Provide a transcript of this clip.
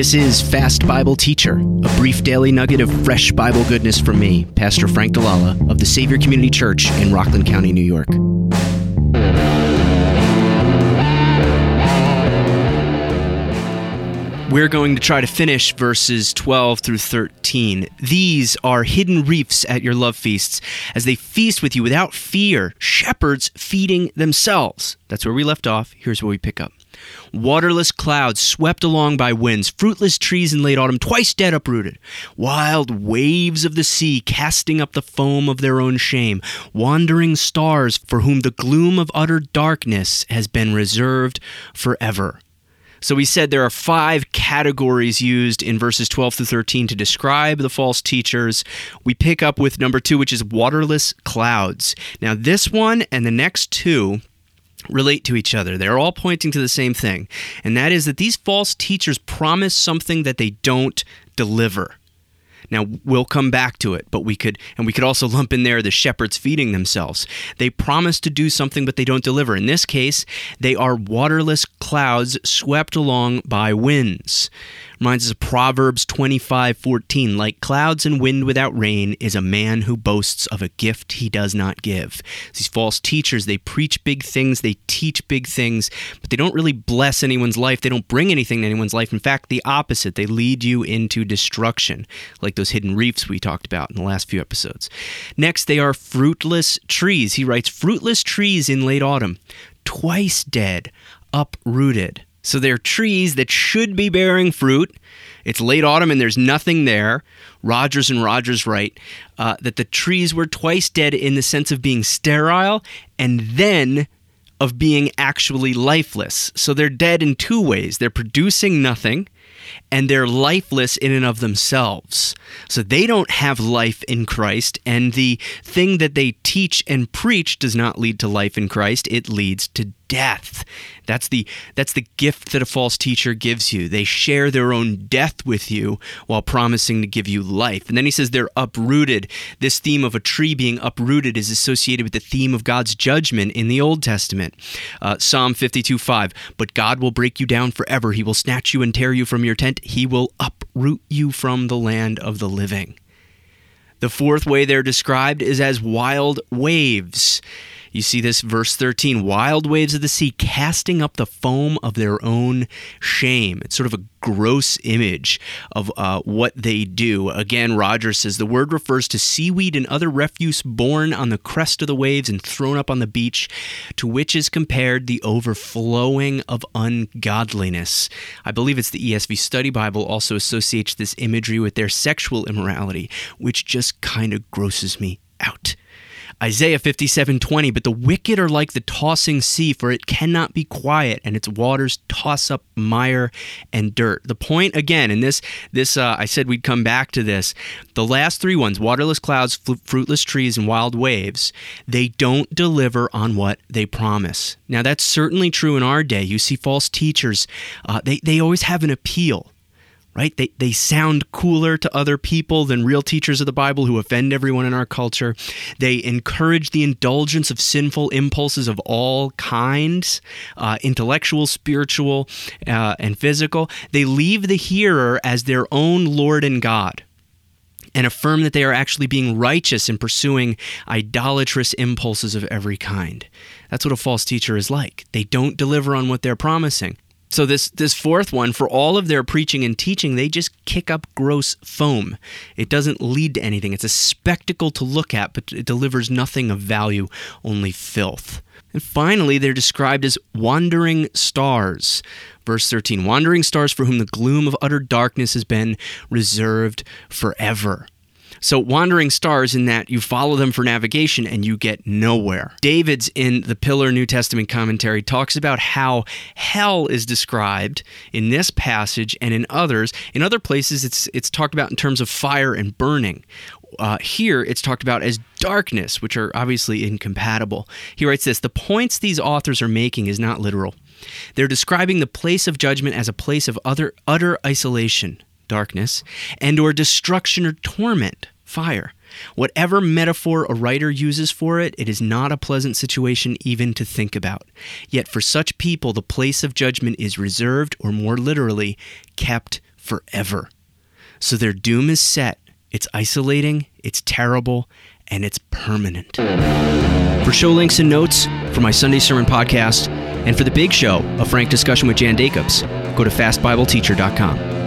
This is Fast Bible Teacher, a brief daily nugget of fresh Bible goodness from me, Pastor Frank Delala of the Savior Community Church in Rockland County, New York. We're going to try to finish verses 12 through 13. These are hidden reefs at your love feasts as they feast with you without fear, shepherds feeding themselves. That's where we left off. Here's where we pick up. Waterless clouds swept along by winds, fruitless trees in late autumn, twice dead uprooted, wild waves of the sea casting up the foam of their own shame, wandering stars for whom the gloom of utter darkness has been reserved forever. So we said there are five categories used in verses 12 through 13 to describe the false teachers. We pick up with number two, which is waterless clouds. Now, this one and the next two relate to each other. They're all pointing to the same thing, and that is that these false teachers promise something that they don't deliver. Now we'll come back to it, but we could and we could also lump in there the shepherds feeding themselves. They promise to do something but they don't deliver. In this case, they are waterless clouds swept along by winds. Reminds us of Proverbs 25:14, like clouds and wind without rain is a man who boasts of a gift he does not give. These false teachers, they preach big things, they teach big things, but they don't really bless anyone's life. They don't bring anything to anyone's life. In fact, the opposite. They lead you into destruction, like those hidden reefs we talked about in the last few episodes. Next, they are fruitless trees. He writes fruitless trees in late autumn, twice dead, uprooted. So they're trees that should be bearing fruit. It's late autumn and there's nothing there. Rogers and Rogers write uh, that the trees were twice dead in the sense of being sterile and then of being actually lifeless. So they're dead in two ways. They're producing nothing and they're lifeless in and of themselves. So they don't have life in Christ, and the thing that they teach and preach does not lead to life in Christ, it leads to death. That's the that's the gift that a false teacher gives you. They share their own death with you while promising to give you life. And then he says they're uprooted. This theme of a tree being uprooted is associated with the theme of God's judgment in the Old Testament. Uh, Psalm 52 5. But God will break you down forever. He will snatch you and tear you from your He will uproot you from the land of the living. The fourth way they're described is as wild waves. You see this verse 13 wild waves of the sea casting up the foam of their own shame. It's sort of a gross image of uh, what they do. Again, Rogers says the word refers to seaweed and other refuse borne on the crest of the waves and thrown up on the beach, to which is compared the overflowing of ungodliness. I believe it's the ESV Study Bible also associates this imagery with their sexual immorality, which just kind of grosses me out. Isaiah 57:20, but the wicked are like the tossing sea, for it cannot be quiet, and its waters toss up mire and dirt. The point again, and this this uh, I said we'd come back to this. The last three ones, waterless clouds, fruitless trees, and wild waves, they don't deliver on what they promise. Now that's certainly true in our day. You see false teachers; uh, they they always have an appeal right? They, they sound cooler to other people than real teachers of the Bible who offend everyone in our culture. They encourage the indulgence of sinful impulses of all kinds uh, intellectual, spiritual, uh, and physical. They leave the hearer as their own Lord and God and affirm that they are actually being righteous in pursuing idolatrous impulses of every kind. That's what a false teacher is like. They don't deliver on what they're promising. So this this fourth one, for all of their preaching and teaching, they just kick up gross foam. It doesn't lead to anything. It's a spectacle to look at, but it delivers nothing of value, only filth. And finally, they're described as wandering stars. Verse 13 Wandering stars for whom the gloom of utter darkness has been reserved forever. So, wandering stars in that you follow them for navigation and you get nowhere. Davids in the Pillar New Testament commentary talks about how hell is described in this passage and in others. In other places, it's it's talked about in terms of fire and burning. Uh, here it's talked about as darkness, which are obviously incompatible. He writes this The points these authors are making is not literal. They're describing the place of judgment as a place of utter, utter isolation, darkness, and or destruction or torment, fire. Whatever metaphor a writer uses for it, it is not a pleasant situation even to think about. Yet for such people, the place of judgment is reserved, or more literally, kept forever. So their doom is set. It's isolating, it's terrible, and it's permanent. For show links and notes for my Sunday Sermon podcast, and for the big show, a frank discussion with Jan Jacobs, go to fastbibleteacher.com.